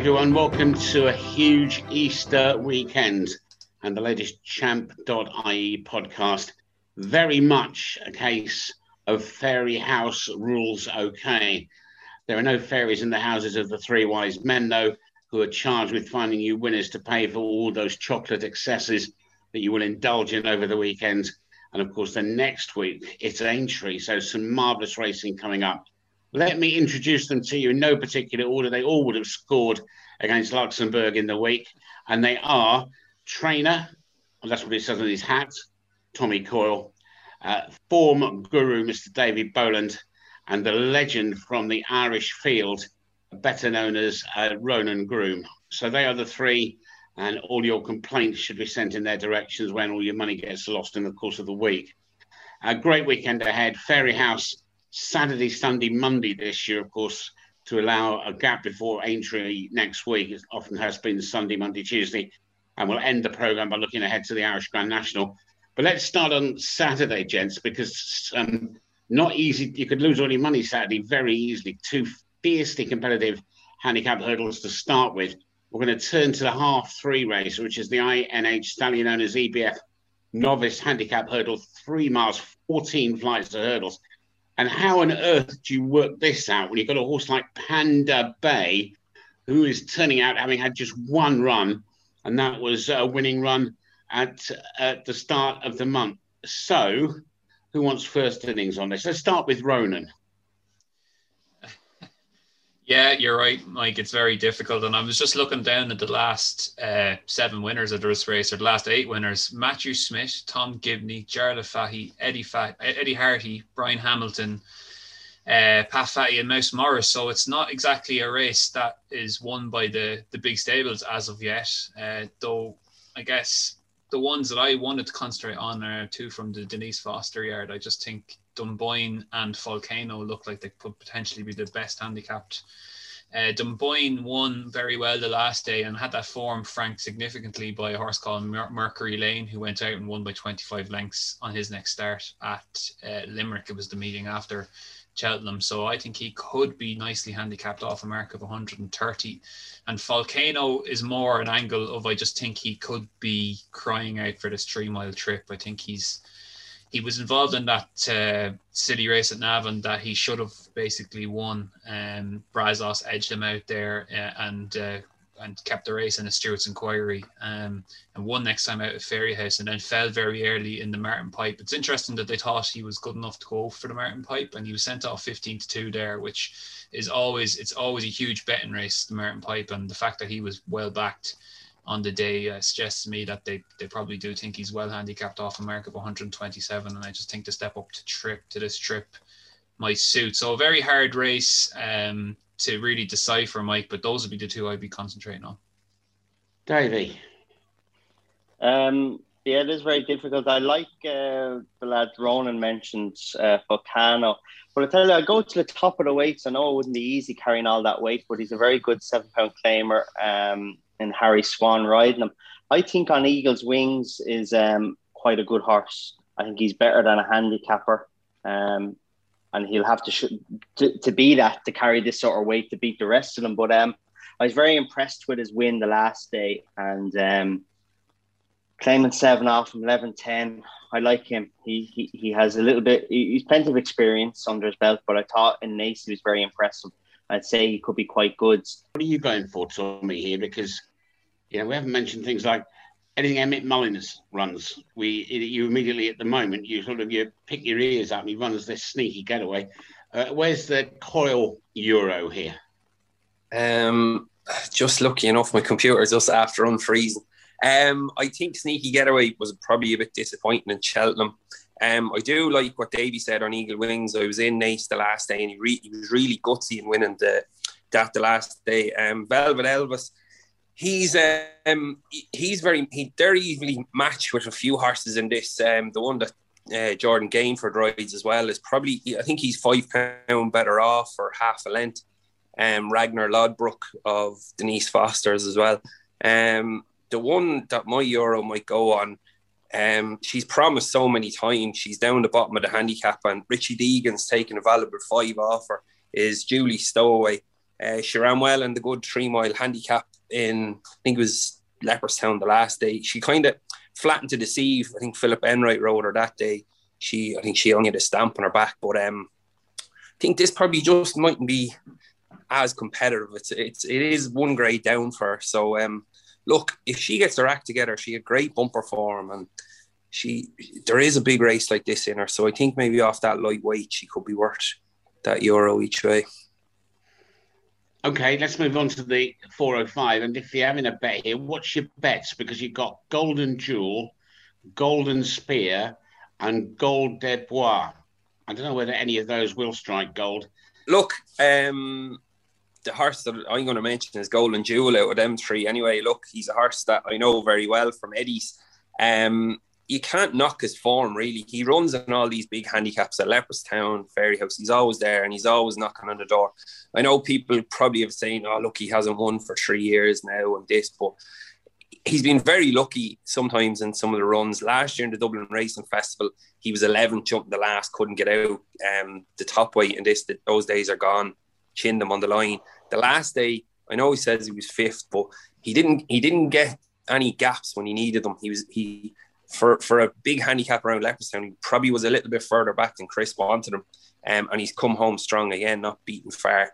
everyone. Welcome to a huge Easter weekend and the latest champ.ie podcast. Very much a case of Fairyhouse rules okay. There are no fairies in the houses of the three wise men, though, who are charged with finding you winners to pay for all those chocolate excesses that you will indulge in over the weekend. And of course, the next week it's Aintree, so some marvellous racing coming up. Let me introduce them to you in no particular order. They all would have scored against Luxembourg in the week, and they are trainer, that's what he says on his hat, Tommy Coyle, uh, form guru, Mr. David Boland, and the legend from the Irish field, better known as uh, Ronan Groome. So they are the three, and all your complaints should be sent in their directions when all your money gets lost in the course of the week. A great weekend ahead. Fairyhouse, Saturday, Sunday, Monday this year, of course, to allow a gap before Aintree next week. It often has been Sunday, Monday, Tuesday. And we'll end the programme by looking ahead to the Irish Grand National. But let's start on Saturday, gents, because um, not easy. You could lose all your money Saturday very easily. Two fiercely competitive handicap hurdles to start with. We're going to turn to the half three race, which is the INH stallion owners EBF novice handicap hurdle, three miles, 14 flights of hurdles. And how on earth do you work this out when you've got a horse like Panda Bay, who is turning out having had just one run, and that was a winning run at, at the start of the month? So, who wants first innings on this? Let's start with Ronan. Yeah, you're right, Mike. It's very difficult. And I was just looking down at the last uh, seven winners of this race, or the last eight winners Matthew Smith, Tom Gibney, Jarlath Fahey, Eddie, Fa- Eddie Harty, Brian Hamilton, uh, Pat Fahy, and Mouse Morris. So it's not exactly a race that is won by the, the big stables as of yet. Uh, though I guess the ones that I wanted to concentrate on are two from the Denise Foster yard. I just think Dunboyne and Volcano look like they could potentially be the best handicapped. Uh, Dunboyne won very well the last day and had that form franked significantly by a horse called Mer- Mercury Lane, who went out and won by 25 lengths on his next start at uh, Limerick. It was the meeting after Cheltenham. So I think he could be nicely handicapped off a mark of 130. And Volcano is more an angle of I just think he could be crying out for this three mile trip. I think he's he was involved in that uh, city race at Navan that he should have basically won. Um, Brazos edged him out there uh, and uh, and kept the race in a Stewards' Inquiry um, and won next time out at Fairyhouse and then fell very early in the Martin Pipe. It's interesting that they thought he was good enough to go for the Martin Pipe and he was sent off 15 to 2 there, which is always it's always a huge betting race, the Martin Pipe, and the fact that he was well backed on the day uh, suggests to me that they, they probably do think he's well handicapped off a mark of 127 and I just think the step up to trip to this trip might suit. So a very hard race um, to really decipher, Mike, but those would be the two I'd be concentrating on. Davey. Um, yeah, it is very difficult. I like uh, the lad Ronan mentioned, uh, Volcano. But I tell you, I go to the top of the weights. I know it wouldn't be easy carrying all that weight, but he's a very good seven pound claimer. Um, and Harry Swan riding him. I think on Eagle's Wings is um, quite a good horse. I think he's better than a handicapper. Um, and he'll have to, sh- to to be that to carry this sort of weight to beat the rest of them. But um, I was very impressed with his win the last day and um, claiming seven off from 11 10. I like him. He, he he has a little bit, he's plenty of experience under his belt, but I thought in Naas he was very impressive. I'd say he could be quite good. What are you going for, Tommy, here? Because know, we haven't mentioned things like anything Emmett Mullins runs. We you immediately at the moment you sort of you pick your ears up. And he runs this sneaky getaway. Uh, where's the Coyle Euro here? Um, just lucky enough, my computer just after unfreezing. Um, I think sneaky getaway was probably a bit disappointing in Cheltenham. Um, I do like what Davey said on Eagle Wings. I was in Naas the last day, and he, re- he was really gutsy in winning the that the last day. Um, Velvet Elvis he's um he's very he they're easily matched with a few horses in this. Um, the one that uh, Jordan Gainford rides as well is probably I think he's five pound better off for half a length. Um, Ragnar Lodbrok of Denise Foster's as well. Um, the one that my Euro might go on. Um, she's promised so many times. She's down the bottom of the handicap, and Richie Deegan's taken a valuable five offer. Is Julie Stowaway? Uh, she ran well in the good three mile handicap in, I think it was Leopardstown the last day. She kind of flattened to deceive. I think Philip Enright rode her that day. She, I think she only had a stamp on her back, but um, I think this probably just mightn't be as competitive. It's it's it is one grade down for her. So um, look, if she gets her act together, she had great bumper form and she there is a big race like this in her. So I think maybe off that lightweight she could be worth that euro each way. Okay, let's move on to the 405. And if you're having a bet here, what's your bets? Because you've got Golden Jewel, Golden Spear, and Gold de Bois. I don't know whether any of those will strike gold. Look, um, the horse that I'm going to mention is Golden Jewel out of them three. Anyway, look, he's a horse that I know very well from Eddie's. Um, you can't knock his form really. He runs in all these big handicaps at Leopardstown, Fairyhouse. He's always there and he's always knocking on the door. I know people probably have saying, "Oh, look, he hasn't won for three years now," and this, but he's been very lucky sometimes in some of the runs. Last year in the Dublin Racing Festival, he was 11th, jumped the last, couldn't get out. Um, the top weight in this, those days are gone. Chinned him on the line. The last day, I know he says he was fifth, but he didn't. He didn't get any gaps when he needed them. He was he for for a big handicap around Leopardstown, he probably was a little bit further back than Chris wanted him. Um, and he's come home strong again, not beaten far.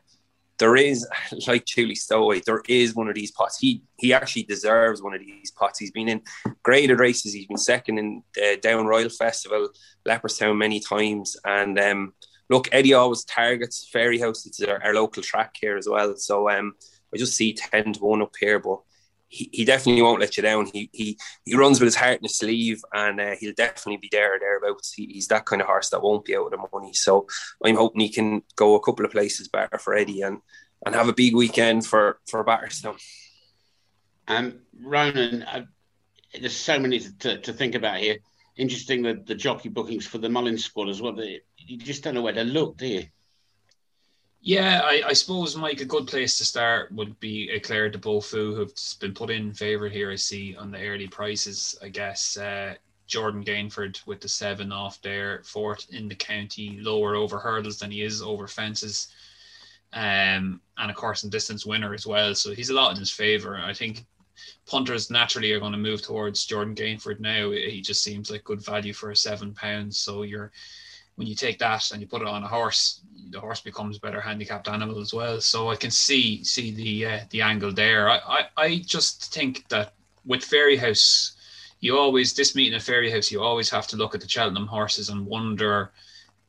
There is, like Julie Stowaway, there is one of these pots. He he actually deserves one of these pots. He's been in graded races. He's been second in the Down Royal Festival, Leopardstown many times. And um, look, Eddie always targets Fairyhouse. It's our, our, local track here as well. So um, I just see 10 to 1 up here. But he, he definitely won't let you down. He he he runs with his heart in his sleeve, and uh, he'll definitely be there or thereabouts. He, he's that kind of horse that won't be out of the money. So I'm hoping he can go a couple of places better for Eddie and and have a big weekend for for Batterstown. Um, Ronan, uh, there's so many to, to, think about here. Interesting the, the jockey bookings for the Mullins squad as well. You just don't know where to look, do you? Yeah, I, I, suppose, Mike, a good place to start would be Eclair de Beaufort, who's been put in favourite here, I see, on the early prices. I guess uh, Jordan Gainford with the seven off there, fourth in the county, lower over hurdles than he is over fences. Um, and of course, in distance winner as well. So he's a lot in his favour. I think punters naturally are going to move towards Jordan Gainford now. He just seems like good value for a seven pounds. So you're when you take that and you put it on a horse, the horse becomes a better handicapped animal as well. So I can see see the uh, the angle there. I, I, I just think that with Fairyhouse, you always this meeting at Fairyhouse, you always have to look at the Cheltenham horses and wonder,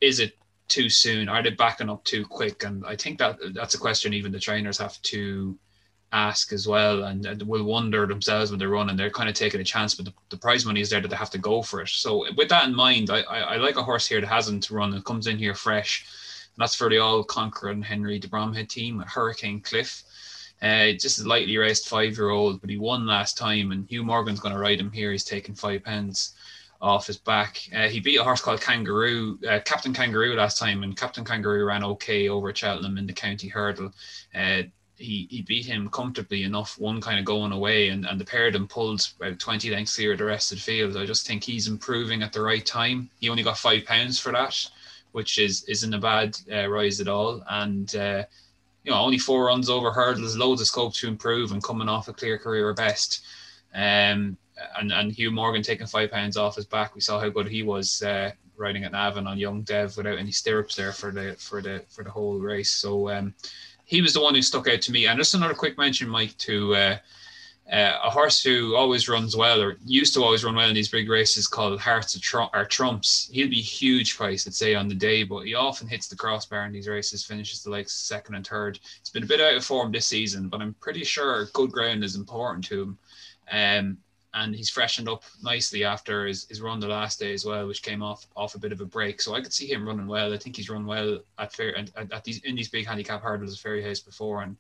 is it too soon? Are they backing up too quick? And I think that that's a question even the trainers have to ask as well and, and will wonder themselves when they're running they're kind of taking a chance but the, the prize money is there that they have to go for it so with that in mind I, I, I like a horse here that hasn't run and comes in here fresh and that's for the all conquering Henry de Bromhead team Hurricane Cliff uh, just a lightly raced five year old but he won last time and Hugh Morgan's going to ride him here he's taking five pence off his back. Uh, he beat a horse called Kangaroo, uh, Captain Kangaroo last time, and Captain Kangaroo ran okay over Cheltenham in the county hurdle. Uh, he, he beat him comfortably enough, one kind of going away, and, and the pair of them pulled about 20 lengths clear of the rest of the field. I just think he's improving at the right time. He only got five pounds for that, which is isn't a bad uh, rise at all. And uh, you know, only four runs over hurdles, loads of scope to improve, and coming off a clear career best. Um, and and Hugh Morgan taking five pounds off his back. We saw how good he was uh, riding at Navan on Young Dev without any stirrups there for the for the for the whole race. So um, he was the one who stuck out to me. And just another quick mention, Mike, to uh, uh, a horse who always runs well or used to always run well in these big races called Hearts of Tr- or Trumps. He'll be huge price, I'd say, on the day, but he often hits the crossbar in these races, finishes the like second and third. It's been a bit out of form this season, but I'm pretty sure good ground is important to him. Um, and he's freshened up nicely after his, his run the last day as well, which came off off a bit of a break. So I could see him running well. I think he's run well at fair at, at these in these big handicap hurdles at Fairyhouse before, and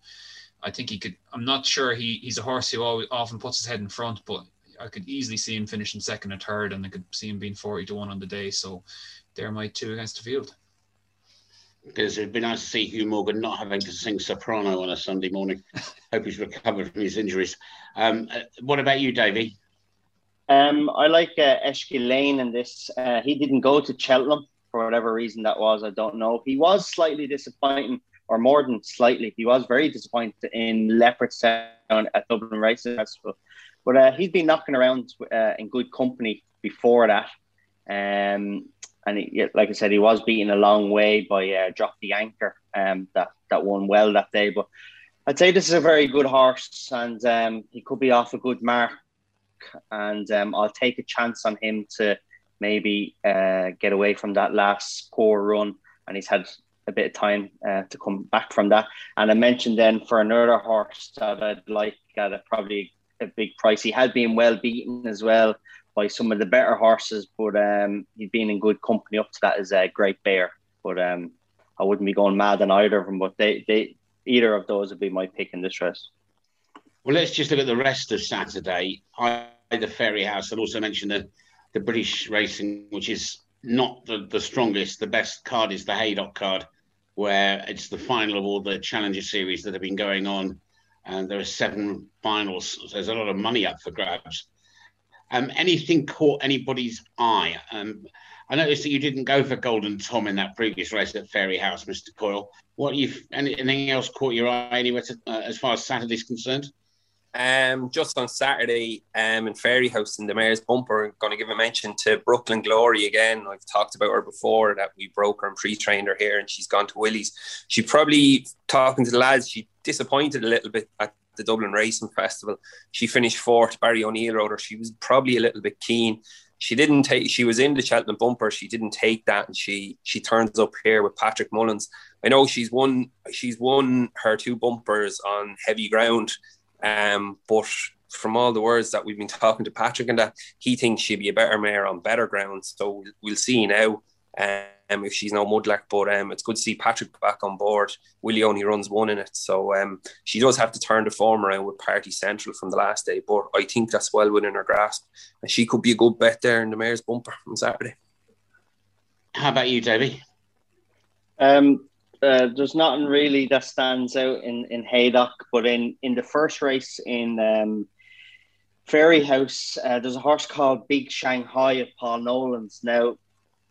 I think he could. I'm not sure he he's a horse who always often puts his head in front, but I could easily see him finishing second or third, and I could see him being forty to one on the day. So they're my two against the field. Because it'd be nice to see Hugh Morgan not having to sing soprano on a Sunday morning. Hope he's recovered from his injuries. Um, uh, what about you, Davey? Um, I like uh, Eshki Lane in this. Uh, he didn't go to Cheltenham for whatever reason that was. I don't know. He was slightly disappointing or more than slightly. He was very disappointed in Leopardstown at Dublin Racing Festival, but uh, he's been knocking around uh, in good company before that. Um, and he, like I said, he was beaten a long way by uh, Drop the Anchor um, that that won well that day. But I'd say this is a very good horse, and um, he could be off a good mark. And um, I'll take a chance on him to maybe uh, get away from that last poor run. And he's had a bit of time uh, to come back from that. And I mentioned then for another horse that I'd like at a, probably a big price. He had been well beaten as well by some of the better horses, but um, he'd been in good company up to that as a Great Bear. But um, I wouldn't be going mad on either of them. But they, they, either of those would be my pick in this race. Well, let's just look at the rest of Saturday. I, the Fairyhouse, I'd also mention the, the British racing, which is not the, the strongest. The best card is the Haydock card, where it's the final of all the Challenger series that have been going on. And there are seven finals. So there's a lot of money up for grabs. Um, anything caught anybody's eye? Um, I noticed that you didn't go for Golden Tom in that previous race at Fairyhouse, Mr. Coyle. What you anything else caught your eye anywhere to, uh, as far as Saturday's concerned? Um, just on Saturday, um, in Fairyhouse in the Mares' Bumper, going to give a mention to Brooklyn Glory again. I've talked about her before that we broke her and pre-trained her here, and she's gone to Willie's. She probably talking to the lads, she disappointed a little bit at the Dublin Racing Festival. She finished fourth. Barry O'Neill rode her. She was probably a little bit keen. She didn't take. She was in the Cheltenham bumper. She didn't take that, and she she turns up here with Patrick Mullins. I know she's won. She's won her two bumpers on heavy ground, um, but from all the words that we've been talking to Patrick and that he thinks she'd be a better mare on better ground. So we'll see now um, if she's no Mudlark. But um, it's good to see Patrick back on board. Willie only runs one in it, so um, she does have to turn the form around with Party Central from the last day. But I think that's well within her grasp, and she could be a good bet there in the mares' bumper on Saturday. How about you, Davey? Um, uh, there's nothing really that stands out in in Haydock, but in in the first race in um, Fairyhouse, uh, there's a horse called Big Shanghai of Paul Nolan's. Now,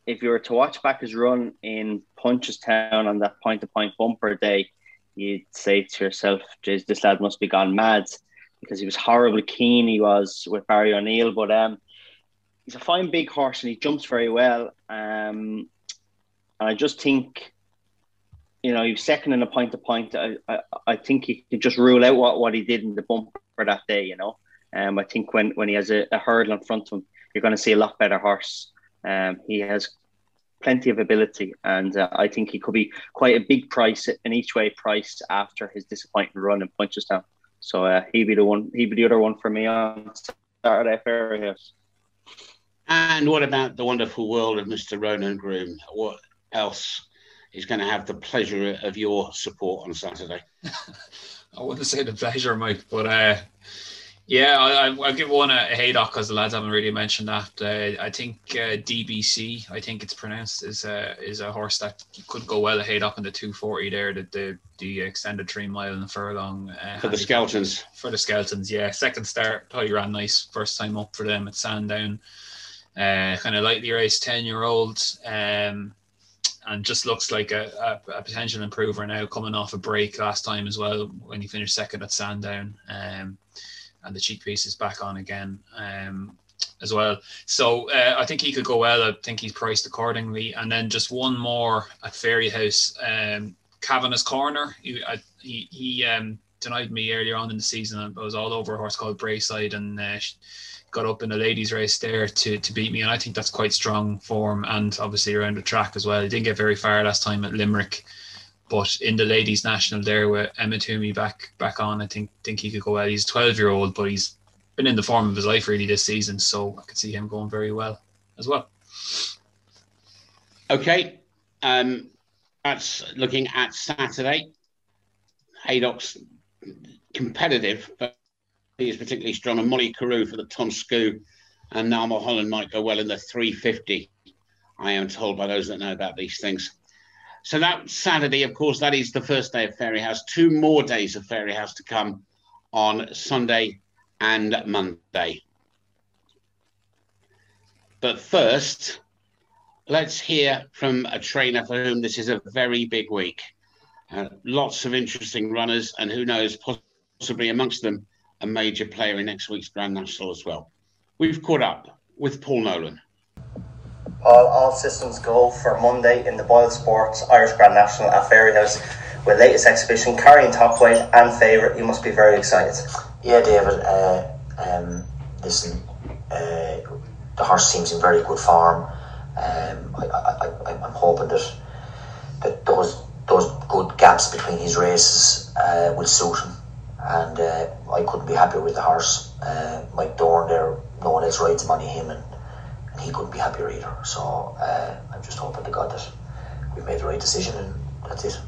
if you were to watch back his run in Punchestown on that point to point bumper day, you'd say to yourself, Jeez, this lad must be gone mad because he was horribly keen. He was with Barry O'Neill, but um, he's a fine big horse and he jumps very well. Um, and I just think, you know, he was second in a point to point. I, I, I think he could just rule out what, what he did in the bumper that day, you know. Um, I think when, when he has a, a hurdle in front of him, you're going to see a lot better horse. Um, he has plenty of ability, and uh, I think he could be quite a big price, an each way price after his disappointing run in Punchestown. So uh, he'd be the one. He'd be the other one for me on Saturday Fairyhouse. And what about the wonderful world of Mr. Ronan Groome? What else is going to have the pleasure of your support on Saturday? I wouldn't say the pleasure, Mike, but uh, yeah, I, will give one a Haydock because the lads haven't really mentioned that. Uh, I think uh, DBC, I think it's pronounced, is a is a horse that could go well a Haydock in the 240 there, the the, the extended three mile and furlong. Uh, for the Skeltons. For the Skeltons, yeah. Second start, thought he ran nice. First time up for them at Sandown. Uh, kind of lightly raced 10 year old. Um, and just looks like a, a, a, potential improver now coming off a break last time as well when he finished second at Sandown. Um, and the cheek piece is back on again um, as well. So uh, I think he could go well. I think he's priced accordingly. And then just one more at Fairyhouse, um, Kavanagh's Corner. He, I, he, he um, denied me earlier on in the season. I was all over a horse called Brayside and uh, got up in a ladies' race there to, to beat me. And I think that's quite strong form and obviously around the track as well. He didn't get very far last time at Limerick. But in the ladies' national there with Emma Toomey back back on, I think think he could go well. He's 12 year old, but he's been in the form of his life really this season, so I could see him going very well as well. Okay, um, that's looking at Saturday. Haydock's competitive, but he is particularly strong. And Molly Carew for the Tom Skoo, and now Holland might go well in the 350. I am told by those that know about these things. So that Saturday, of course, that is the first day of Fairyhouse. Two more days of Fairyhouse to come on Sunday and Monday. But first, let's hear from a trainer for whom this is a very big week. Uh, lots of interesting runners, and who knows, possibly amongst them, a major player in next week's Grand National as well. We've caught up with Paul Nolan. All, systems go for Monday in the Boyle Sports Irish Grand National at Fairyhouse with latest exhibition carrying top weight and favourite. You must be very excited. Yeah, David. Uh, um, listen, uh, the horse seems in very good form. Um, I, I, I, I'm hoping that that those those good gaps between his races uh, will suit him, and uh, I couldn't be happier with the horse. Uh, Mike Dorn there, no one else rides him, him, and he couldn't be happier either. So uh, I'm just hoping to God that we've made the right decision, and that's it.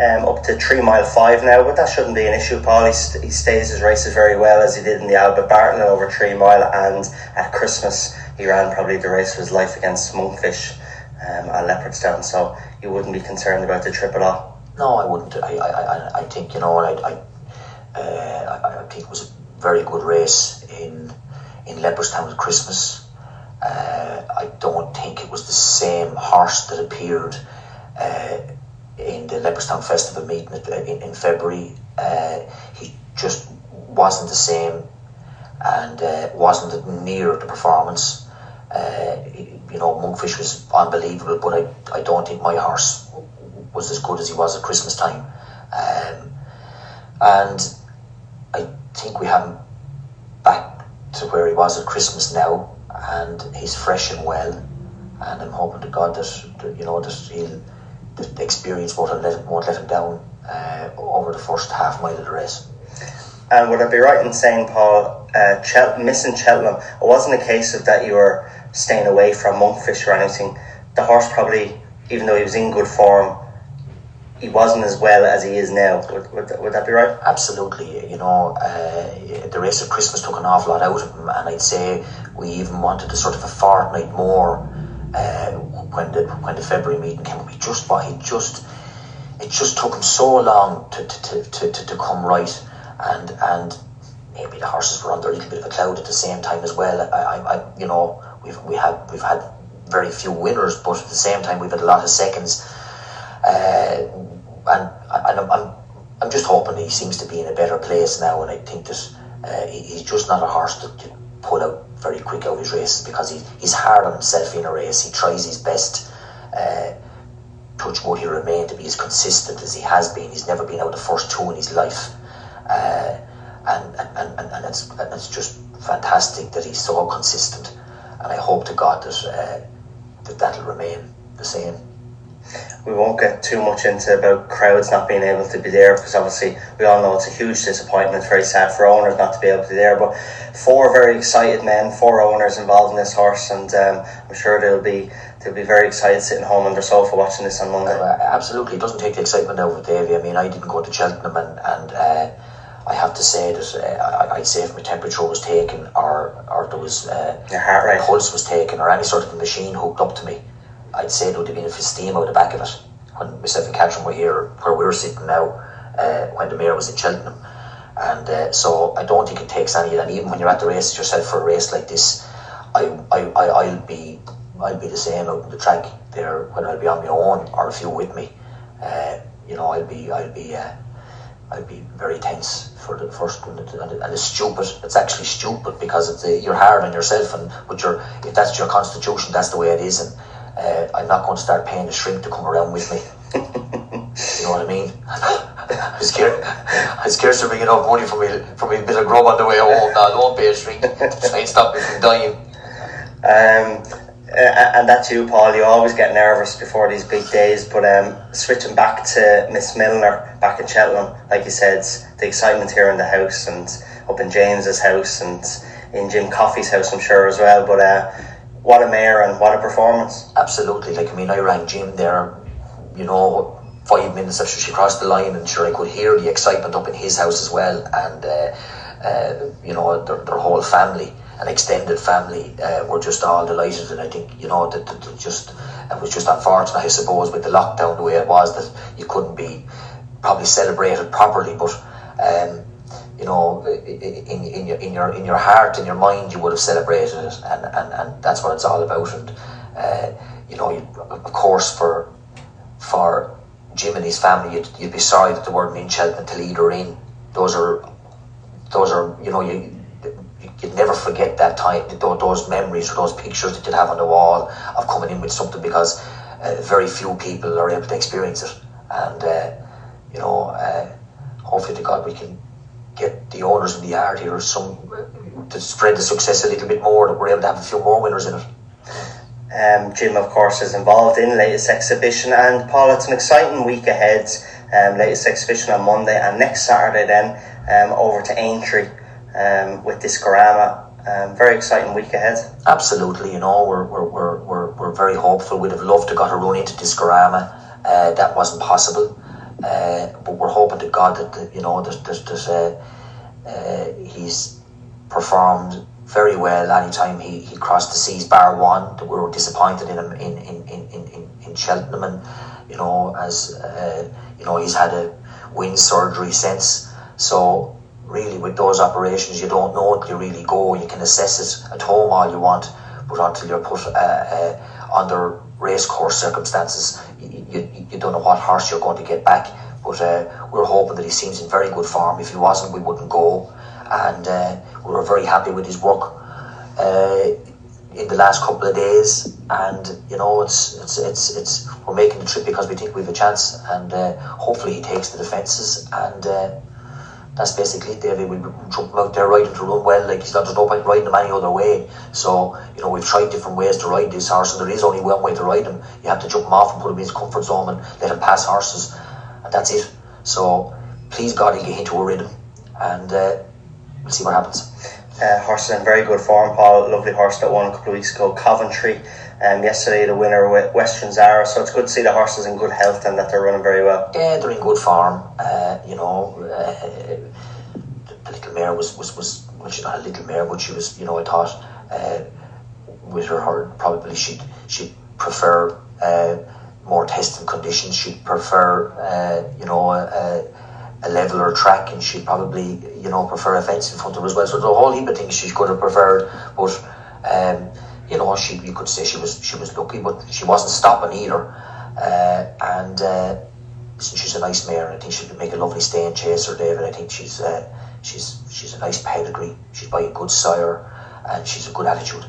Um, up to three mile five now, but that shouldn't be an issue. Paul he, st- he stays his races very well as he did in the Albert Bartlett over three mile, and at Christmas he ran probably the race of his life against Monkfish um, at Leopardstown. So you wouldn't be concerned about the trip at all. No, I wouldn't. I, I, I, I think you know, I, I, uh, I, I think it was a very good race in in Leopardstown at Christmas. Uh, I don't think it was the same horse that appeared uh, in the Leopardstown Festival meeting in, in February. Uh, he just wasn't the same and uh, wasn't near the performance. Uh, you know, Monkfish was unbelievable, but I, I don't think my horse was as good as he was at Christmas time. Um, and I think we have him back to where he was at Christmas now, and he's fresh and well. And I'm hoping to God that, that you know that he'll the experience won't let, won't let him down uh, over the first half mile of the race. And would I be right in saying, Paul, uh, Chel- missing Cheltenham, it wasn't a case of that you were staying away from Monkfish or anything. The horse probably, even though he was in good form, he wasn't as well as he is now. Would, would, would that be right? Absolutely. You know, uh, the race of Christmas took an awful lot out of him, and I'd say we even wanted a sort of a fortnight more uh, when the when the February meeting came We just he just it just took him so long to to, to, to, to come right, and and maybe the horses were under a little bit of a cloud at the same time as well. I, I, I you know we've we had we've had very few winners, but at the same time we've had a lot of seconds. Uh, and and I'm, I'm, I'm just hoping he seems to be in a better place now, and I think that uh, he's just not a horse to, to pull out very quick out his races because he, he's hard on himself in a race. He tries his best. Uh, touch wood, he remained to be as consistent as he has been. He's never been out the first two in his life, uh, and, and, and, and it's and it's just fantastic that he's so consistent. And I hope to God that uh, that that'll remain the same we won't get too much into about crowds not being able to be there because obviously we all know it's a huge disappointment, It's very sad for owners not to be able to be there. But four very excited men, four owners involved in this horse, and um, I'm sure they'll be they'll be very excited sitting home on their sofa watching this on Monday. Uh, absolutely, it doesn't take the excitement out of Davy. I mean, I didn't go to Cheltenham, and, and uh, I have to say that uh, I, would say if my temperature was taken, or or there was uh, your heart rate, pulse was taken, or any sort of machine hooked up to me I'd say there would have been a steam out the back of it when myself and Catherine were here, where we are sitting now, uh, when the mare was in Cheltenham. And uh, so I don't think it takes any of that. Even when you're at the races yourself for a race like this, I, I, I, I'll be I'll be the same out on the track there, when I'll be on my own or a few with me. Uh, you know, I'll be I'll be uh, I'll be very tense for the first one, and, and it's stupid. It's actually stupid because it's, uh, you're hard on yourself, and but you're if that's your constitution, that's the way it is, and uh, I'm not going to start paying the shrink to come around with me. you know what I mean? I'm scared. I'm scared to bring enough money for me for me a bit of grub on the way home. No, I won't pay a shrink. Try and stop me from dying. Um, and that's you, Paul. You always get nervous before these big days. But um, switching back to Miss Milner back in Cheltenham, like you said, the excitement here in the house and up in James's house and in Jim Coffey's house, I'm sure as well. But uh, what a mare and what a performance. Absolutely. Like, I mean, I rang Jim there, you know, five minutes after she crossed the line, and sure, I could hear the excitement up in his house as well. And, uh, uh, you know, their, their, whole family, an extended family, uh, were just all delighted. And I think, you know, that, that just it was just unfortunate, I suppose, with the lockdown the way it was, that you couldn't be probably celebrated properly. But, um, you know, in, in, your, in, your, in your heart, in your mind, you would have celebrated it, and, and, and that's what it's all about. And, uh, you know, you, of course, for, for Jim and his family, you'd, you'd be sorry that weren't in Cheltenham to lead or in. Those are, those are, you know, you you'd never forget that time, those memories or those pictures that you'd have on the wall of coming in with something because uh, very few people are able to experience it. And, uh, you know, uh, hopefully to God we can get the owners in the yard here some to spread the success a little bit more that we're able to have a few more winners in it. Um, Jim, of course, is involved in latest exhibition, and Paul, it's an exciting week ahead. Um, latest exhibition on Monday, and next Saturday then um, over to Aintree um, with Discorama. Um, very exciting week ahead. Absolutely, you know, we're, we're, we're, we're, we're very hopeful. We'd have loved to got a run into Discorama. Uh, that wasn't possible. Uh, but we're hoping to God that, you know, there's, there's, there's uh, uh, he's performed very well anytime he, he crossed the seas bar one that we were disappointed in him in, in, in, in, in Cheltenham and you know as uh, you know he's had a wind surgery since. So really with those operations you don't know until you really go. You can assess it at home all you want but until you're put uh, uh, under race course circumstances you, you, you don't know what horse you're going to get back but uh, we're hoping that he seems in very good form if he wasn't we wouldn't go and uh, we were very happy with his work uh, in the last couple of days. And you know, it's it's it's it's we're making the trip because we think we have a chance, and uh, hopefully he takes the defences and. That's basically it, David. We jump him out there riding to run well. Like he's not there's no point riding him any other way. So you know we've tried different ways to ride this horse, and there is only one way to ride him. You have to jump him off and put him in his comfort zone and let him pass horses, and that's it. So please God, he get into a rhythm, and uh, we'll see what happens. Uh, horse is in very good form, Paul. Lovely horse that won a couple of weeks ago, Coventry. Um, yesterday, the winner with Western Zara. So it's good to see the horses in good health and that they're running very well. Yeah, they're in good form. Uh, you know, uh, the little mare was, was, was, well, she's not a little mare, but she was, you know, I thought uh, with her, her probably she'd, she'd prefer uh, more testing conditions. She'd prefer, uh, you know, uh, a leveler track and she'd probably, you know, prefer a fence in front of her as well. So a whole heap of things she could have preferred. But um, you know, she you could say she was she was lucky, but she wasn't stopping either. Uh, and uh, she's a nice mare, and I think she'd make a lovely staying chaser, David. I think she's uh, she's she's a nice pedigree. She's by a good sire, and she's a good attitude.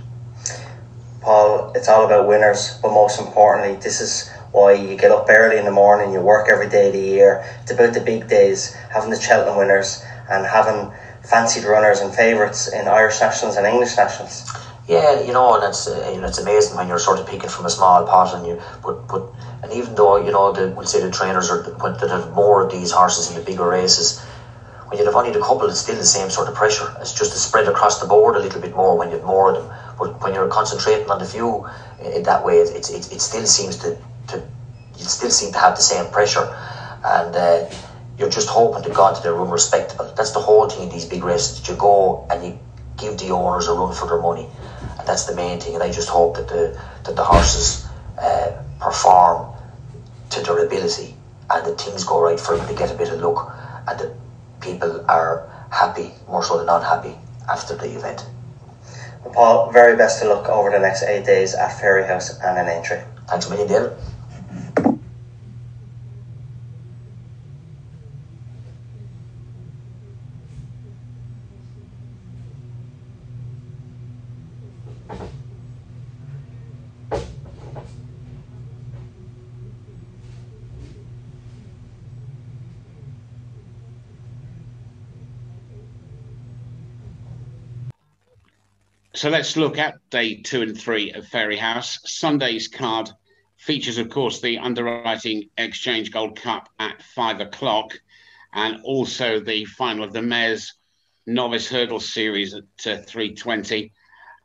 Paul, it's all about winners, but most importantly, this is why you get up early in the morning, you work every day of the year. It's about the big days, having the Cheltenham winners and having fancied runners and favourites in Irish nationals and English nationals. Yeah, you know, and it's uh, you know it's amazing when you're sort of picking from a small pot, and you but but and even though you know the we'll say the trainers are that have more of these horses in the bigger races, when you have only the couple, it's still the same sort of pressure. It's just to spread across the board a little bit more when you have more of them. But when you're concentrating on the few in that way, it, it, it still seems to to you still seem to have the same pressure, and uh, you're just hoping to God that they run respectable. That's the whole thing in these big races. That you go and you give the owners a run for their money, that's the main thing. And I just hope that the that the horses uh, perform to their ability, and that things go right for them to get a bit of luck, and that people are happy more so than unhappy after the event. Paul, very best to look over the next eight days at Fairyhouse and in Aintree. Thanks a million, David. So let's look at day two and three of Fairyhouse. Sunday's card features, of course, the underwriting Exchange Gold Cup at five o'clock, and also the final of the Mares' Novice Hurdle Series at uh, three twenty.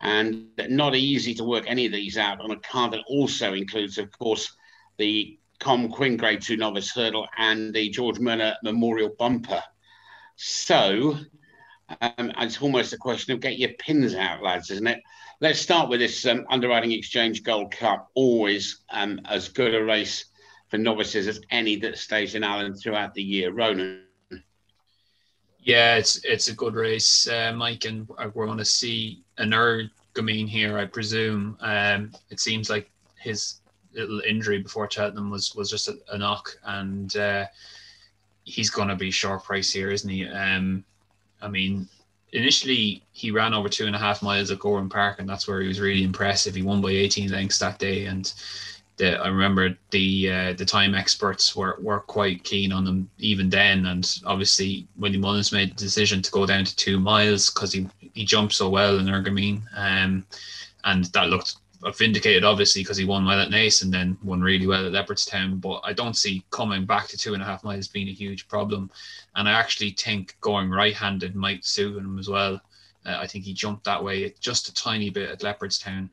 And not easy to work any of these out on a card that also includes, of course, the Com Quinn Grade Two Novice Hurdle and the George Mernagh Memorial Bumper. So um, it's almost a question of get your pins out, lads, isn't it? Let's start with this um, underwriting exchange Gold Cup. Always um, as good a race for novices as any that stays in Ireland throughout the year. Ronan. Yeah, it's it's a good race, uh, Mike, and we're going to see an Gamine here, I presume. Um, it seems like his little injury before Cheltenham was was just a, a knock, and uh, he's going to be short price here, isn't he? Um, I mean, initially he ran over two and a half miles at Gowran Park, and that's where he was really impressive. He won by 18 lengths that day, and the, I remember the uh, the time experts were, were quite keen on him even then. And obviously, Willie Mullins made the decision to go down to two miles because he he jumped so well Energumene, um, and that looked vindicated obviously because he won well at Naas and then won really well at Leopardstown. But I don't see coming back to two and a half miles being a huge problem. And I actually think going right-handed might suit him as well. Uh, I think he jumped that way just a tiny bit at Leopardstown.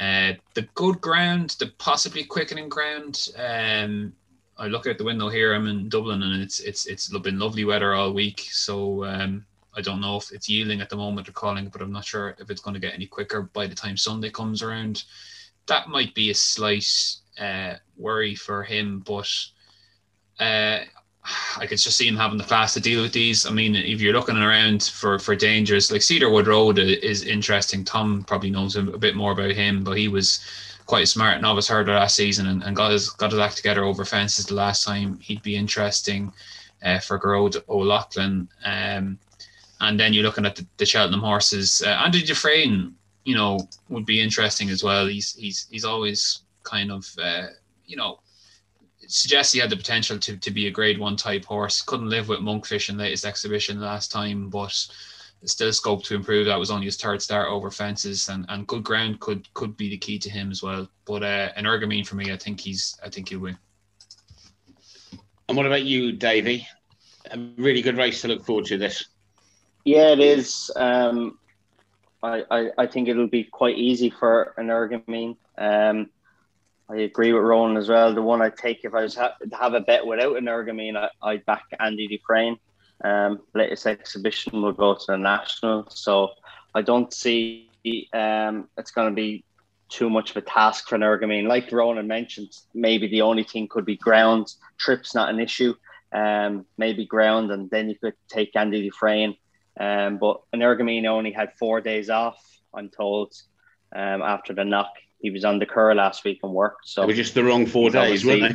Uh, the good ground, the possibly quickening ground. Um, I look out the window here. I'm in Dublin, and it's it's it's been lovely weather all week. So um, I don't know if it's yielding at the moment or calling, but I'm not sure if it's going to get any quicker by the time Sunday comes around. That might be a slight uh, worry for him, but uh, I could just see him having the fast to deal with these. I mean, if you're looking around for for dangers, like Cedarwood Road is interesting. Tom probably knows a bit more about him, but he was quite smart novice hurdler last season and, and got his got his act together over fences the last time. He'd be interesting uh, for Gearóid O'Loughlin. Um, and then you're looking at the, the Cheltenham horses. Uh, Andy Dufresne, you know, would be interesting as well. He's he's he's always kind of uh, you know suggests he had the potential to, to be a grade one type horse. Couldn't live with Monkfish in latest exhibition last time, but still scope to improve. That was only his third start over fences, and, and good ground could could be the key to him as well. But uh, Energumene for me, I think he's I think he'll win. And what about you, Davey? A really good race to look forward to this. Yeah, it is. Um, I, I, I think it'll be quite easy for Energumene. Um, I agree with Ronan as well. The one I'd take if I was ha- to have a bet without Energumene, I, I'd back Andy Dufresne. Um, latest exhibition will go to the national, so I don't see um, it's going to be too much of a task for Energumene. Like Ronan mentioned, maybe the only thing could be ground. Trip's not an issue. Um, maybe ground, and then you could take Andy Dufresne. Um, but Energumene only had four days off, I'm told, um, after the knock. He was on the Curragh last week and worked. So it was just the wrong four days, weren't they?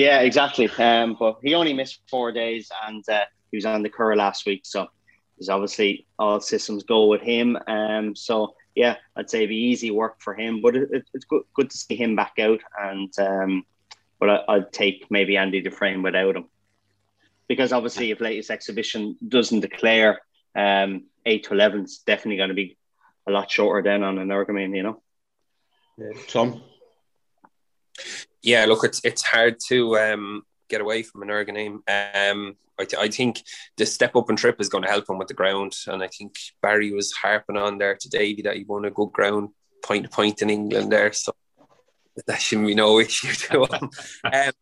Yeah, exactly. Um, but he only missed four days and uh, he was on the Curragh last week. So there's obviously all systems go with him. Um, so yeah, I'd say it'd be easy work for him, but it, it's good, good to see him back out. And um, but I, would take maybe Andy Dufresne without him because obviously if latest exhibition doesn't declare um, eight to eleven, it's definitely going to be a lot shorter then on Energumene, you know. Yeah. Tom. Yeah, look, it's it's hard to um, get away from Energumene. Um, I, th- I think the step up and trip is going to help him with the ground, and I think Barry was harping on there to Davey that he won a good ground point to point in England there, so that shouldn't be no issue to him. um,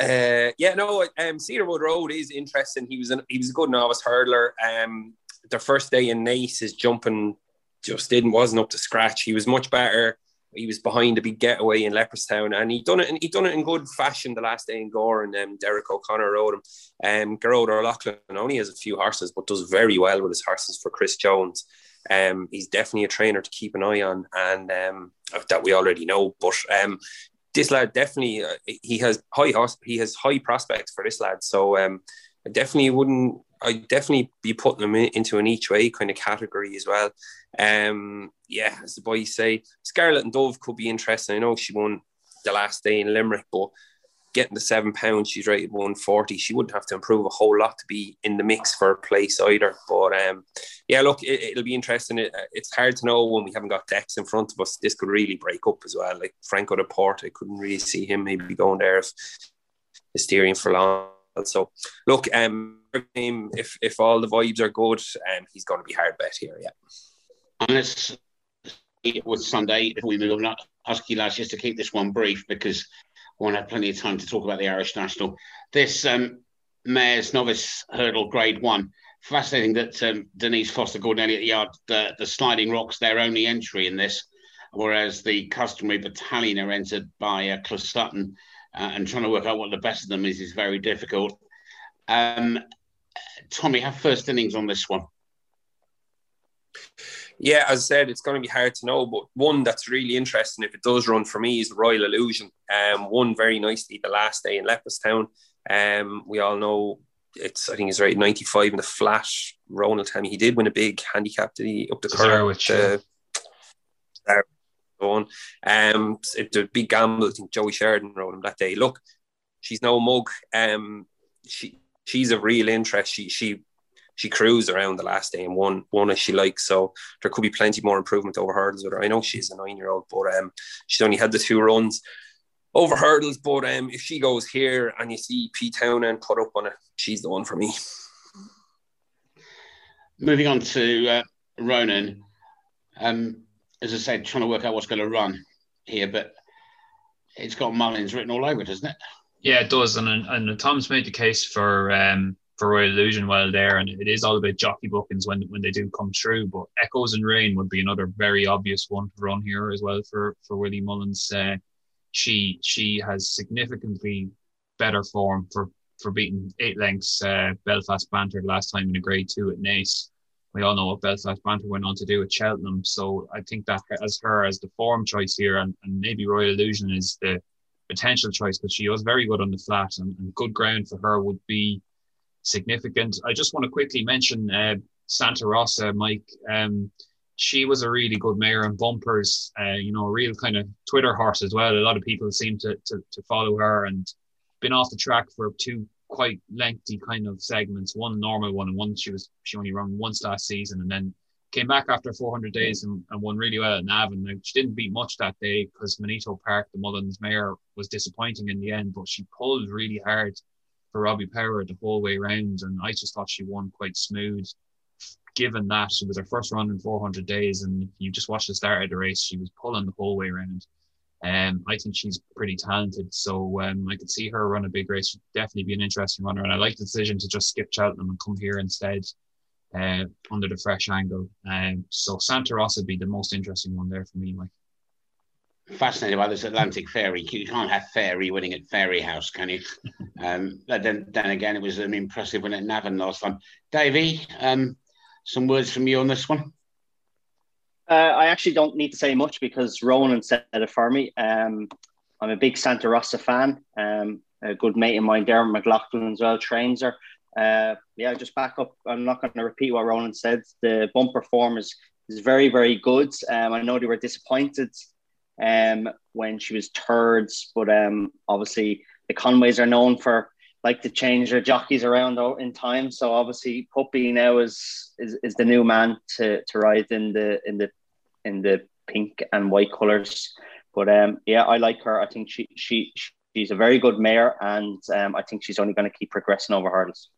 uh, yeah, no, um, Cedarwood Road is interesting. He was an, he was a good novice hurdler. Um, the first day in Naas, his jumping just didn't wasn't up to scratch. He was much better. He was behind a big getaway in Leopardstown, and he done it. he done it in good fashion the last day in Gore, and um, Derek O'Connor rode him. Um, Gearóid O'Loughlin only has a few horses, but does very well with his horses for Chris Jones. Um, he's definitely a trainer to keep an eye on, and um, that we already know. But um, this lad definitely uh, he has high he has high prospects for this lad. So um, I definitely wouldn't. I definitely be putting him in, into an each way kind of category as well. Um, yeah, as the boys say, Scarlet and Dove could be interesting. I know she won the last day in Limerick, but getting the seven pounds, she's rated 140. She wouldn't have to improve a whole lot to be in the mix for a place either. But um, yeah, look, it, will be interesting. It, it's hard to know when we haven't got decks in front of us. This could really break up as well. Like Franco de Port, I couldn't really see him maybe going there if he's steering for long. So look, um, if if all the vibes are good, um, he's going to be hard bet here. Yeah. And let's with Sunday if we move on. Husky lads, just to keep this one brief because won't have plenty of time to talk about the Irish National. This um, Mares' Novice Hurdle Grade 1. Fascinating that um, Denise Foster Gordon Elliott Yard, the, the Sliding Rocks, their only entry in this, whereas the customary battalion are entered by uh, Closutton. Uh, and trying to work out what the best of them is is very difficult. Um, Tommy, have first innings on this one. Yeah, as I said, it's going to be hard to know, but one that's really interesting if it does run for me is Royal Illusion. Um, won very nicely the last day in Leopardstown. Um, we all know it's I think he's right 95 in the flash. Ronald Tammy, he did win a big handicap, did he? Up the curve. Which, uh, on. Um, it's a big gamble. I think Joey Sheridan rode him that day. Look, she's no mug. Um, she she's a real interest. She she she cruised around the last day and won won as she likes. So there could be plenty more improvement over hurdles with her. I know she's a nine year old, but um, she's only had the two runs over hurdles. But um, if she goes here and you see P Townend put up on it, she's the one for me. Moving on to uh, Ronan. Um, as I said, trying to work out what's going to run here, but it's got Mullins written all over it, doesn't it? Yeah, it does. And and Tom's made the case for um, for Royal Illusion while there, and it is all about jockey bookings when when they do come through. But Echoes in Rain would be another very obvious one to run here as well for for Willie Mullins. Uh, she she has significantly better form for for beating eight lengths uh, Belfast Banter last time in a grade two at Naas we all know what Belfast Banter went on to do at Cheltenham. So I think that as her as the form choice here, and, and maybe Royal Illusion is the potential choice, but she was very good on the flat, and, and good ground for her would be significant. I just want to quickly mention uh, Santa Rosa, Mike. Um, she was a really good mare and bumpers. Uh, you know, a real kind of Twitter horse as well. A lot of people seem to, to to follow her and been off the track for two quite lengthy kind of segments. One normal one, and one she was she only ran once last season, and then came back after 400 days and, and won really well at Navan. Now, she didn't beat much that day because Manito Park, the Mullins mare, was disappointing in the end, but she pulled really hard for Robbie Power the whole way around, and I just thought she won quite smooth. Given that it was her first run in 400 days, and you just watched the start of the race, she was pulling the whole way around. Um, I think she's pretty talented, so um, I could see her run a big race. She'd definitely be an interesting runner, and I like the decision to just skip Cheltenham and come here instead uh, under the fresh angle. Um, so Santa Rosa would be the most interesting one there for me, Mike. Fascinated by this Atlantic Fairy. You can't have Fairy winning at Fairyhouse, can you? um, but then, then again, it was an impressive win at Navan last time. Davey, um, some words from you on this one? Uh, I actually don't need to say much because Ronan said it for me. Um, I'm a big Santa Rosa fan. Um, a good mate of mine, Darren McLaughlin, as well, trains her. Uh, yeah, just back up. I'm not going to repeat what Ronan said. The bumper form is, is very, very good. Um, I know they were disappointed um, when she was third, but um, obviously the Conways are known for like to change their jockeys around in time. So obviously, Puppy now is, is is the new man to to ride in the in the in the pink and white colors. But um, yeah, I like her. I think she she she's a very good mare, and um, I think she's only going to keep progressing over hurdles.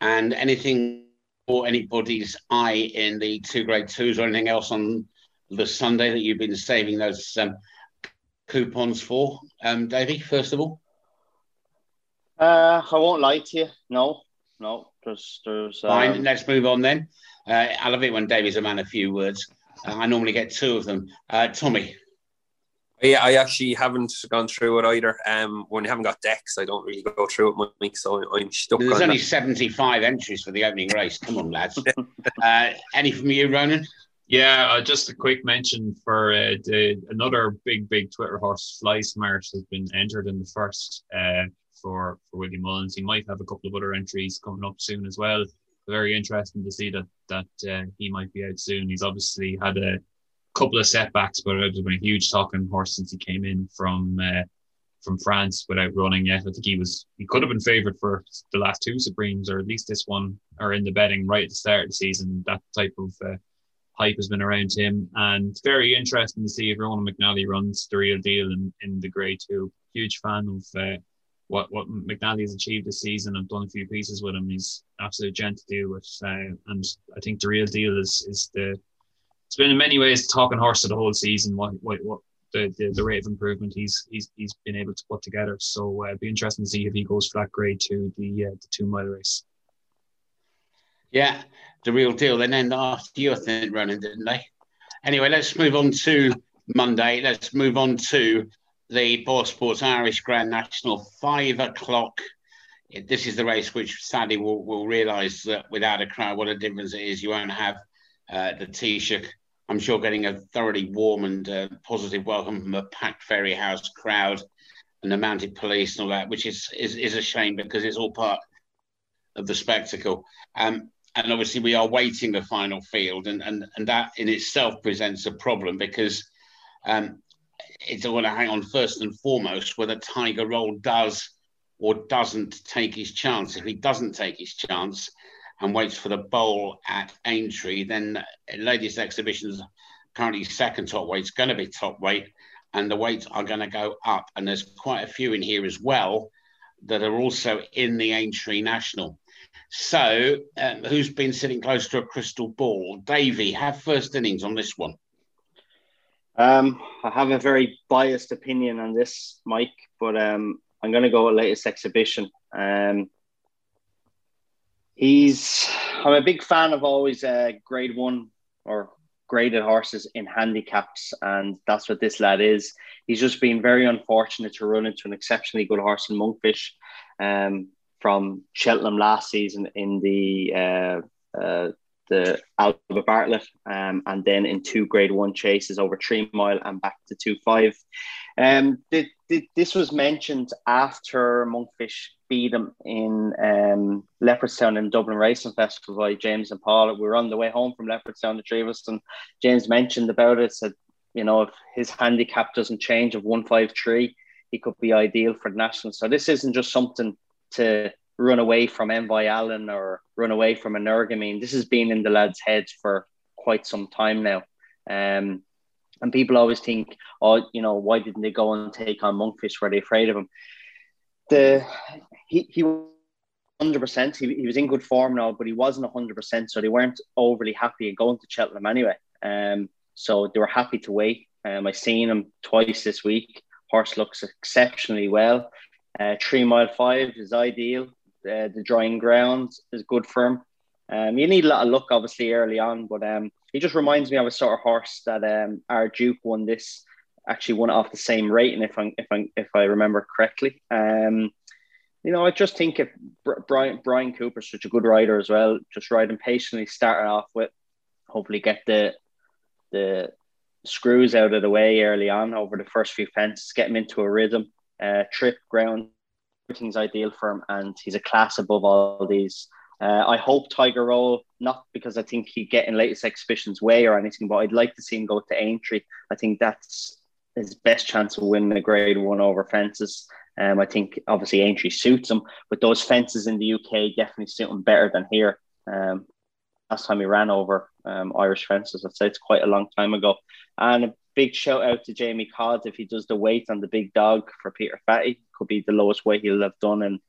And anything or anybody's eye in the two grade twos or anything else on the Sunday that you've been saving those um, coupons for, um, Davey? First of all. Uh, I won't lie to you. No, no. There's, there's. Um... Fine. Let's move on then. Uh, I love it when Davey's a man of few words. Uh, I normally get two of them. Uh, Tommy. Yeah, I actually haven't gone through it either. Um, when you haven't got decks, I don't really go through it much, so I'm stuck. There's only that. 75 entries for the opening race. Come on, lads. uh, any from you, Ronan? Yeah, uh, just a quick mention for uh, the, another big, big Twitter horse, Fly Smart, has been entered in the first uh, for for William Mullins. He might have a couple of other entries coming up soon as well. Very interesting to see that that uh, he might be out soon. He's obviously had a couple of setbacks, but it's been a huge talking horse since he came in from uh, from France without running yet. I think he was he could have been favoured for the last two Supremes, or at least this one, or in the betting right at the start of the season. That type of uh, hype has been around him, and very interesting to see if Ronan McNally runs the real deal in, in the grade two. Huge fan of uh, what what McNally has achieved this season. I've done a few pieces with him. He's absolute gent to deal with, uh, and I think the real deal is is the. It's been in many ways talking horse of the whole season. What what, what the, the, the rate of improvement he's he's he's been able to put together. So uh, it'd be interesting to see if he goes for that grade to the uh, the two mile race. Yeah, the real deal. Then end after you, I think, running, didn't they? Anyway, let's move on to Monday. Let's move on to the BoyleSports Irish Grand National, five o'clock. This is the race which sadly will will realise that without a crowd, what a difference it is. You won't have uh, the Taoiseach. I'm sure getting a thoroughly warm and uh, positive welcome from a packed Fairyhouse crowd and the mounted police and all that, which is is, is a shame because it's all part of the spectacle. Um, and obviously, we are waiting the final field, and and, and that in itself presents a problem because um, it's going to hang on first and foremost whether Tiger Roll does or doesn't take his chance. If he doesn't take his chance and waits for the bowl at Aintree, then Latest Exhibition's currently second top weight is going to be top weight, and the weights are going to go up. And there's quite a few in here as well that are also in the Aintree National. So, um, who's been sitting close to a crystal ball? Davy, have first innings on this one. Um, I have a very biased opinion on this, Mike, but um, I'm going to go with latest exhibition. Um, he's I'm a big fan of always uh, grade one or graded horses in handicaps, and that's what this lad is. He's just been very unfortunate to run into an exceptionally good horse in Monkfish um, from Cheltenham last season in the uh, uh, the Albert Bartlett, um, and then in two Grade One chases over three mile and back to two five. Um, the, the, this was mentioned after Monkfish beat him in um, Leopardstown in Dublin Racing Festival by James and Paul. We were on the way home from Leopardstown, to and James mentioned about it. Said, you know, if his handicap doesn't change of one five three, he could be ideal for the national. So this isn't just something to run away from Envoy Allen or run away from Energumene. This has been in the lads' heads for quite some time now. Um, and people always think, oh, you know, why didn't they go and take on Monkfish? Were they afraid of him? The he he hundred percent. He, he was in good form now, but he wasn't hundred percent. So they weren't overly happy in going to Cheltenham anyway. Um, so they were happy to wait. Um, I seen him twice this week. Horse looks exceptionally well. Uh, three mile five is ideal. Uh, the drying ground is good for him. Um, you need a lot of luck, obviously, early on, but um, he just reminds me of a sort of horse that um, our Duke won this. Actually, won it off the same rating, if I if I if I remember correctly. Um, you know, I just think if Bryan Bryan Cooper's such a good rider as well, just riding patiently, starting off with, hopefully get the the screws out of the way early on over the first few fences, get him into a rhythm, uh, trip ground, everything's ideal for him, and he's a class above all these. Uh, I hope Tiger Roll, not because I think he'd get in latest exhibitions way or anything, but I'd like to see him go to Aintree. I think that's his best chance of winning a grade one over fences. Um, I think obviously Aintree suits him, but those fences in the UK definitely suit him better than here. Um, last time he ran over um, Irish fences, I'd say it's quite a long time ago. And big shout out to Jamie Codd if he does the weight on the big dog for Peter Fahey. Could be the lowest weight he'll have done in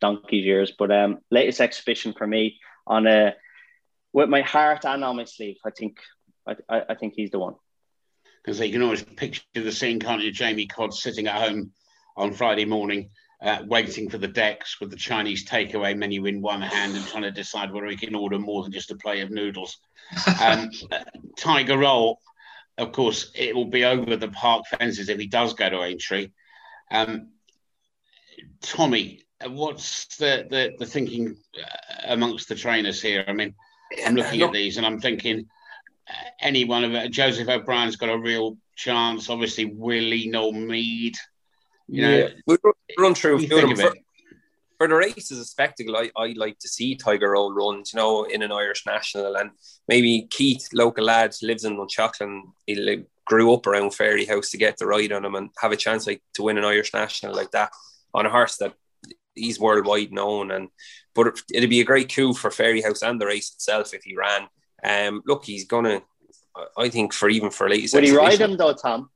donkey's years. But um, latest exhibition for me on a with my heart and on my sleeve. I think I, I, I think he's the one. Because you can always picture the scene, can't you? Jamie Codd sitting at home on Friday morning, uh, waiting for the decks with the Chinese takeaway menu in one hand and trying to decide whether he can order more than just a plate of noodles. Um, Tiger Roll, of course, it will be over the park fences if he does go to Aintree. Um, Tommy, what's the, the, the thinking uh, amongst the trainers here? I mean, I'm looking at these and I'm thinking uh, any one of it. Joseph O'Brien's got a real chance. Obviously, Willie Noel Meade. You know, yeah. we'll run through for, for, the race as a spectacle. I, I like to see Tiger Roll run, you know, in an Irish national, and maybe Keith, local lad, lives in Dunshaughlin. He grew up around Fairyhouse to get the ride on him and have a chance like to win an Irish national like that on a horse that he's worldwide known. And but it'd be a great coup for Fairyhouse and the race itself if he ran. Um, look, he's gonna. I think for even for latest. Would he ride him though, Tom?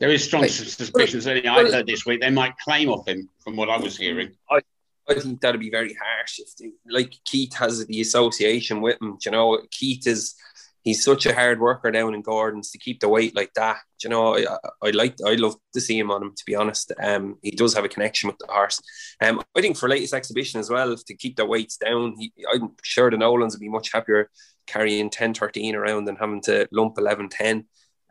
There is strong like, suspicions. Well, I heard this week they might claim off him, from what I was hearing. I, I think that'd be very harsh if, they, like, Keith has the association with him. You know, Keith is he's such a hard worker down in Gordon's to keep the weight like that. You know, I, I like I love to see him on him. To be honest, um, he does have a connection with the horse. Um, I think for latest exhibition as well to keep the weights down. He, I'm sure the Nolans would be much happier carrying 10, 13 around than having to lump 11, 10.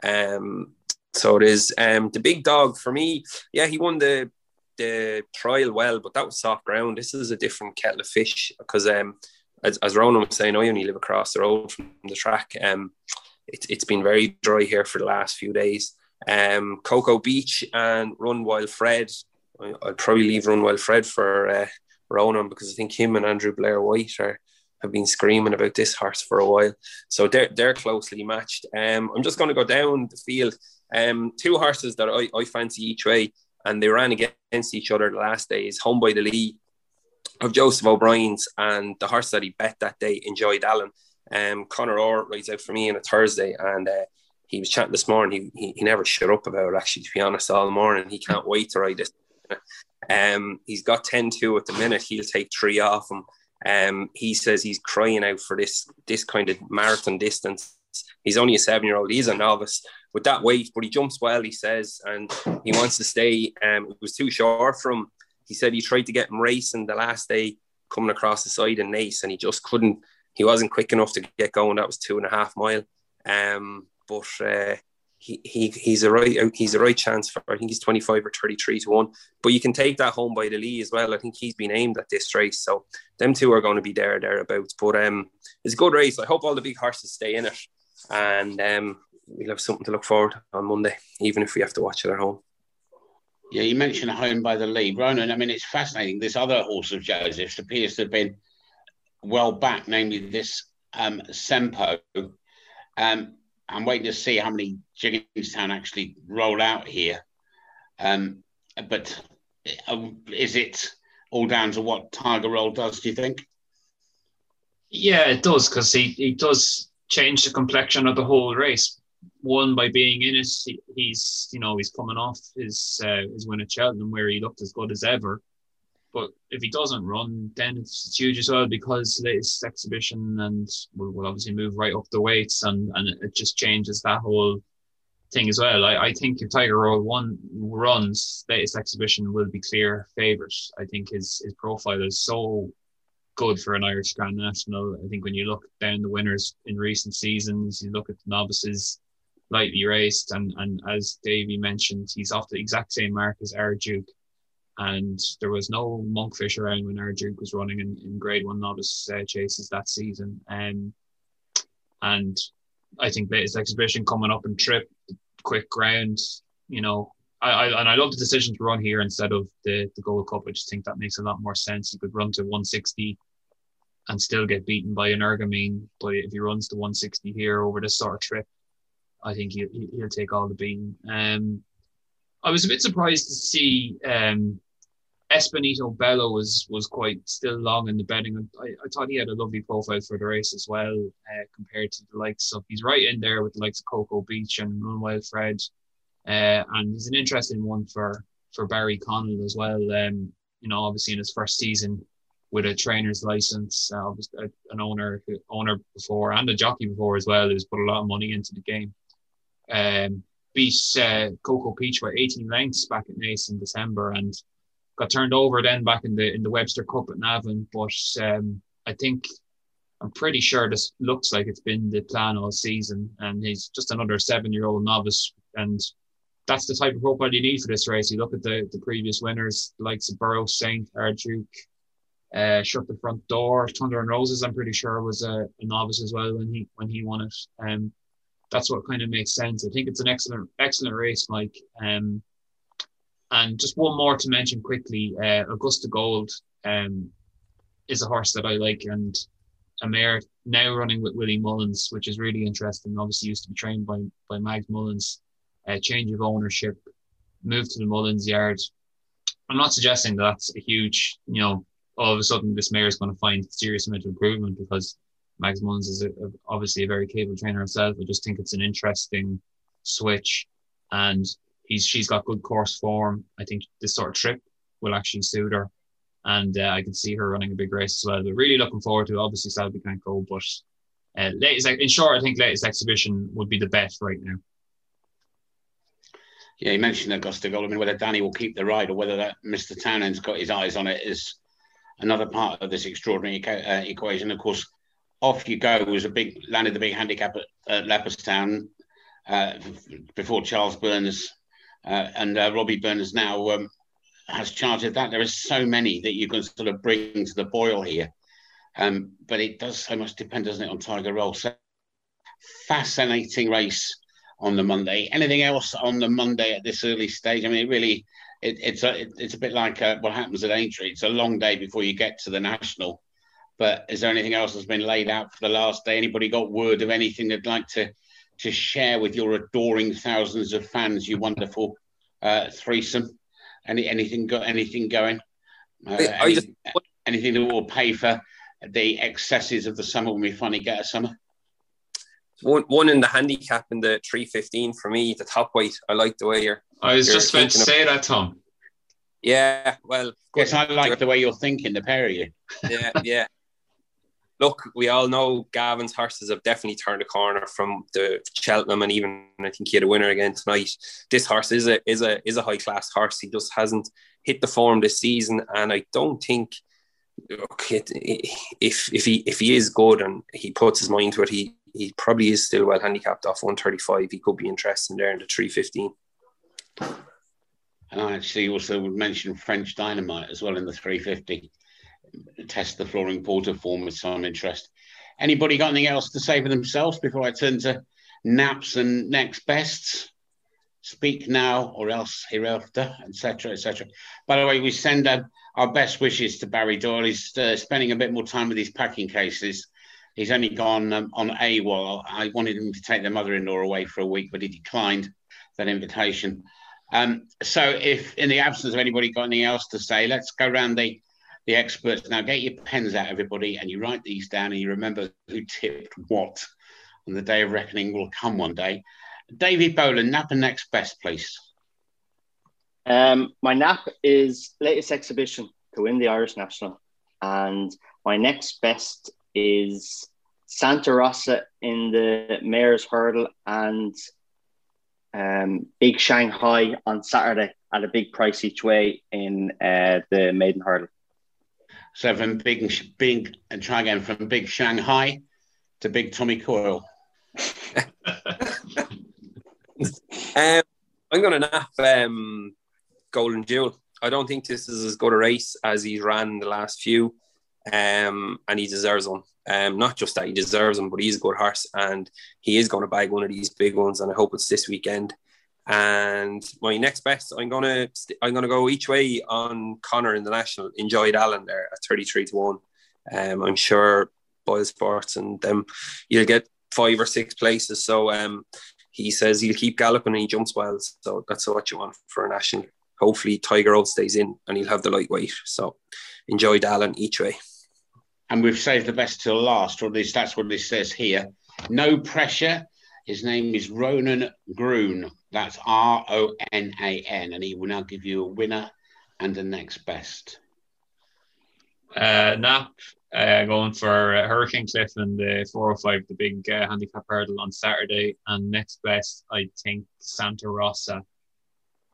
Um, so it is. Um, the big dog for me, yeah, he won the the trial well, but that was soft ground. This is a different kettle of fish because um, as, as Ronan was saying, I only live across the road from the track. Um, it, it's been very dry here for the last few days. Um, Cocoa Beach and Run Wild Fred. I, I'll probably leave Run Wild Fred for uh, Ronan because I think him and Andrew Blair White are have been screaming about this horse for a while. So they're they're closely matched. Um, I'm just going to go down the field. Um, two horses that I, I fancy each way, and they ran against each other the last day is Home by the Lee of Joseph O'Brien's and the horse that he bet that day, Enjoy D'Allen. Um, Connor Orr rides out for me on a Thursday, and uh, he was chatting this morning. He, he, he never shut up about it, actually, to be honest, all morning. He can't wait to ride this. Um, he's got 10 2 at the minute. He'll take three off him. Um, he says he's crying out for this this kind of marathon distance. He's only a seven year old. He's a novice with that weight, but he jumps well. He says, and he wants to stay. Um, it was too short from. He said he tried to get him racing the last day coming across the side in Naas, and he just couldn't. He wasn't quick enough to get going. That was two and a half mile. Um, but uh, he, he he's a right he's a right chance for I think he's 25 or 33 to 1 but you can take that home by the Lee as well I think he's been aimed at this race so them two are going to be there thereabouts but um it's a good race I hope all the big horses stay in it and um we'll have something to look forward on Monday even if we have to watch it at home yeah you mentioned a home by the Lee, Ronan I mean it's fascinating this other horse of Joseph's appears to have been well back namely this um Sempo um I'm waiting to see how many Gigginstown actually roll out here. Um, but uh, is it all down to what Tiger Roll does? Do you think? Yeah, it does because he, he does change the complexion of the whole race. One by being in it, he, he's you know he's coming off his uh, his win at Cheltenham where he looked as good as ever. But if he doesn't run, then it's huge as well because latest exhibition and we'll, we'll obviously move right up the weights and, and it just changes that whole thing as well. I, I think if Tiger Roll one runs, latest exhibition will be clear favourite. I think his his profile is so good for an Irish Grand National. I think when you look down the winners in recent seasons, you look at the novices lightly raced, and and as Davey mentioned, he's off the exact same mark as Our Duke and there was no monkfish around when Our Duke was running in, in grade one novice uh, chases that season. Um, and I think latest exhibition coming up and trip, quick ground, you know, I, I, and I love the decision to run here instead of the, the Gold Cup. I just think that makes a lot more sense. You could run to 160 and still get beaten by Energumene, but if he runs to 160 here over this sort of trip, I think he'll, he'll take all the beating. Um, I was a bit surprised to see um, Espanito Bello was was quite still long in the betting. I, I thought he had a lovely profile for the race as well, uh, compared to the likes of he's right in there with the likes of Cocoa Beach and Wild Fred, uh, and he's an interesting one for for Barry Connell as well. Um, you know, obviously in his first season with a trainer's license, uh, an owner owner before and a jockey before as well, who's put a lot of money into the game. Um, beat uh, Cocoa Beach by 18 lengths back at Naas in December and got turned over then back in the in the Webster Cup at Navan. But um, I think I'm pretty sure this looks like it's been the plan all season, and he's just another seven-year-old novice, and that's the type of profile you need for this race. You look at the the previous winners, likes of Burrows Saint, Our Duke, uh, shut the front door. Thunder and Roses, I'm pretty sure was a, a, novice as well when he when he won it. Um, that's what kind of makes sense. I think it's an excellent excellent race, Mike. Um, and just one more to mention quickly: uh, Augusta Gold um, is a horse that I like, and a mare now running with Willie Mullins, which is really interesting. Obviously, used to be trained by by Mags Mullins. Uh, change of ownership, move to the Mullins yard. I'm not suggesting that that's a huge, you know, all of a sudden this mare is going to find serious amount of improvement because Mags Mullins is a, a, obviously a very capable trainer himself. I just think it's an interesting switch, and he's she's got good course form. I think this sort of trip will actually suit her, and uh, I can see her running a big race as well. But really looking forward to it. Obviously, Selby can't go, but uh, latest in short, I think latest exhibition would be the best right now. Yeah, you mentioned Augusta Gold. I mean, whether Danny will keep the ride or whether that Mr. Townend's got his eyes on it is another part of this extraordinary uh, equation. Of course, off you go was a big landed the big handicap at, at uh, before Charles Byrnes uh, and uh, Robbie Byrnes now um, has charted that. There are so many that you can sort of bring to the boil here. Um, but it does so much depend, doesn't it, on Tiger Roll? So fascinating race on the Monday. Anything else on the Monday at this early stage? I mean, it really, it, it's a, it, it's a bit like uh, what happens at Aintree. It's a long day before you get to the national. But is there anything else that's been laid out for the last day? Anybody got word of anything they'd like to to share with your adoring thousands of fans? You wonderful uh, threesome. Any anything got anything going? Uh, any, just... anything that will pay for the excesses of the summer when we finally get a summer? One, one in the handicap in the 315 for me, the top weight. I like the way you're. I was just about to say that, Tom. Yeah, well. Yes, I like the way you're thinking, the pair of you. Yeah, yeah. Look, we all know Gavin's horses have definitely turned a corner from the Cheltenham, and even I think he had a winner again tonight. This horse is a is a is a high class horse. He just hasn't hit the form this season, and I don't think okay, if if he if he is good and he puts his mind to it, he he probably is still well handicapped off 135. He could be interested there in the 315. And I actually also would mention French Dynamite as well in the 350. Test the Flooring Porter form with some interest. Anybody got anything else to say for themselves before I turn to naps and next bests? Speak now or else hereafter, etc., etc. By the way, we send our best wishes to Barry Doyle. He's uh, spending a bit more time with his packing cases He's only gone um, on AWOL. I wanted him to take their mother-in-law away for a week, but he declined that invitation. Um, so, if in the absence of anybody got anything else to say, let's go around the the experts now. Get your pens out, everybody, and you write these down, and you remember who tipped what. And the day of reckoning will come one day. David Boland, nap and next best, please. Um, my nap is latest exhibition to win the Irish National, and my next best is Santa Rosa in the Mares' Hurdle and um, Big Shanghai on Saturday at a big price each way in uh, the Maiden Hurdle. So from big, big, and try again from Big Shanghai to Big Tommy Coyle. um, I'm going to nap um, Golden Jewel. I don't think this is as good a race as he's ran in the last few um, and he deserves them. Um, not just that he deserves them, but he's a good horse, and he is going to bag one of these big ones. And I hope it's this weekend. And my next best, I'm gonna I'm gonna go each way on Connor in the national. Enjoy D'Allen there at 33 to one. Um, I'm sure BoyleSports and them you'll get five or six places. So um, he says he'll keep galloping and he jumps well. So that's what you want for a national. Hopefully Tiger Roll stays in and he'll have the lightweight. So enjoy Allen each way and we've saved the best till last, or at least that's what it says here. No pressure. His name is Ronan Groome. That's R O N A N, and he will now give you a winner and the next best. Uh, Nap uh, going for uh, Hurricane Cliff and the 405, the big uh, handicap hurdle on Saturday, and next best, I think Santa Rosa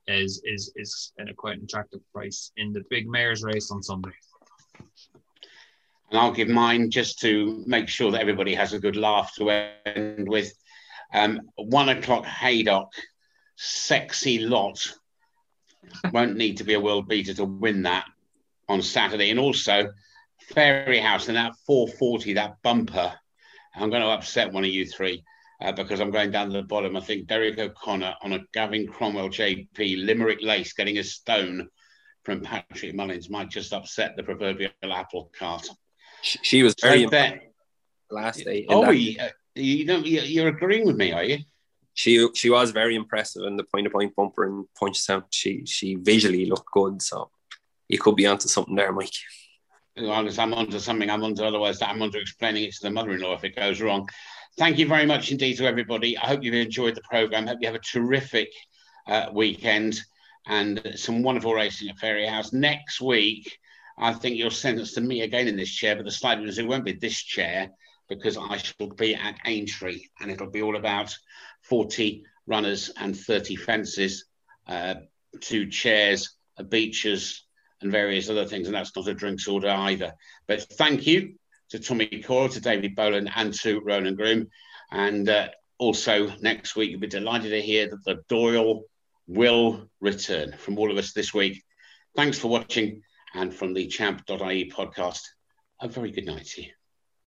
is is is in a quite an attractive price in the big mares' race on Sunday and I'll give mine just to make sure that everybody has a good laugh to end with. Um, one o'clock Haydock, sexy lot. Won't need to be a world beater to win that on Saturday. And also Fairyhouse and that 440, that bumper. I'm going to upset one of you three uh, because I'm going down to the bottom. I think Derek O'Connor on a Gavin Cromwell JP Limerick Lace getting a stone from Patrick Mullins might just upset the proverbial apple cart. She, she was very like last day. Oh, you, you know, you're agreeing with me, are you? She she was very impressive in the point to point bumper and Punchestown. She she visually looked good, so you could be onto something there, Mike. Honest, I'm onto something. I'm onto otherwise I'm onto explaining it to the mother-in-law if it goes wrong. Thank you very much indeed to everybody. I hope you've enjoyed the program. Hope you have a terrific uh, weekend and some wonderful racing at Fairyhouse next week. I think you'll send us to me again in this chair, but the slide is it won't be this chair because I shall be at Aintree and it'll be all about 40 runners and 30 fences, uh, two chairs, beaches, and various other things. And that's not a drinks order either. But thank you to Tommy Coyle, to David Boland, and to Ronan Groome. And uh, also next week, you'll be delighted to hear that the Doyle will return from all of us this week. Thanks for watching and from the champ.ie podcast. a very good night to you.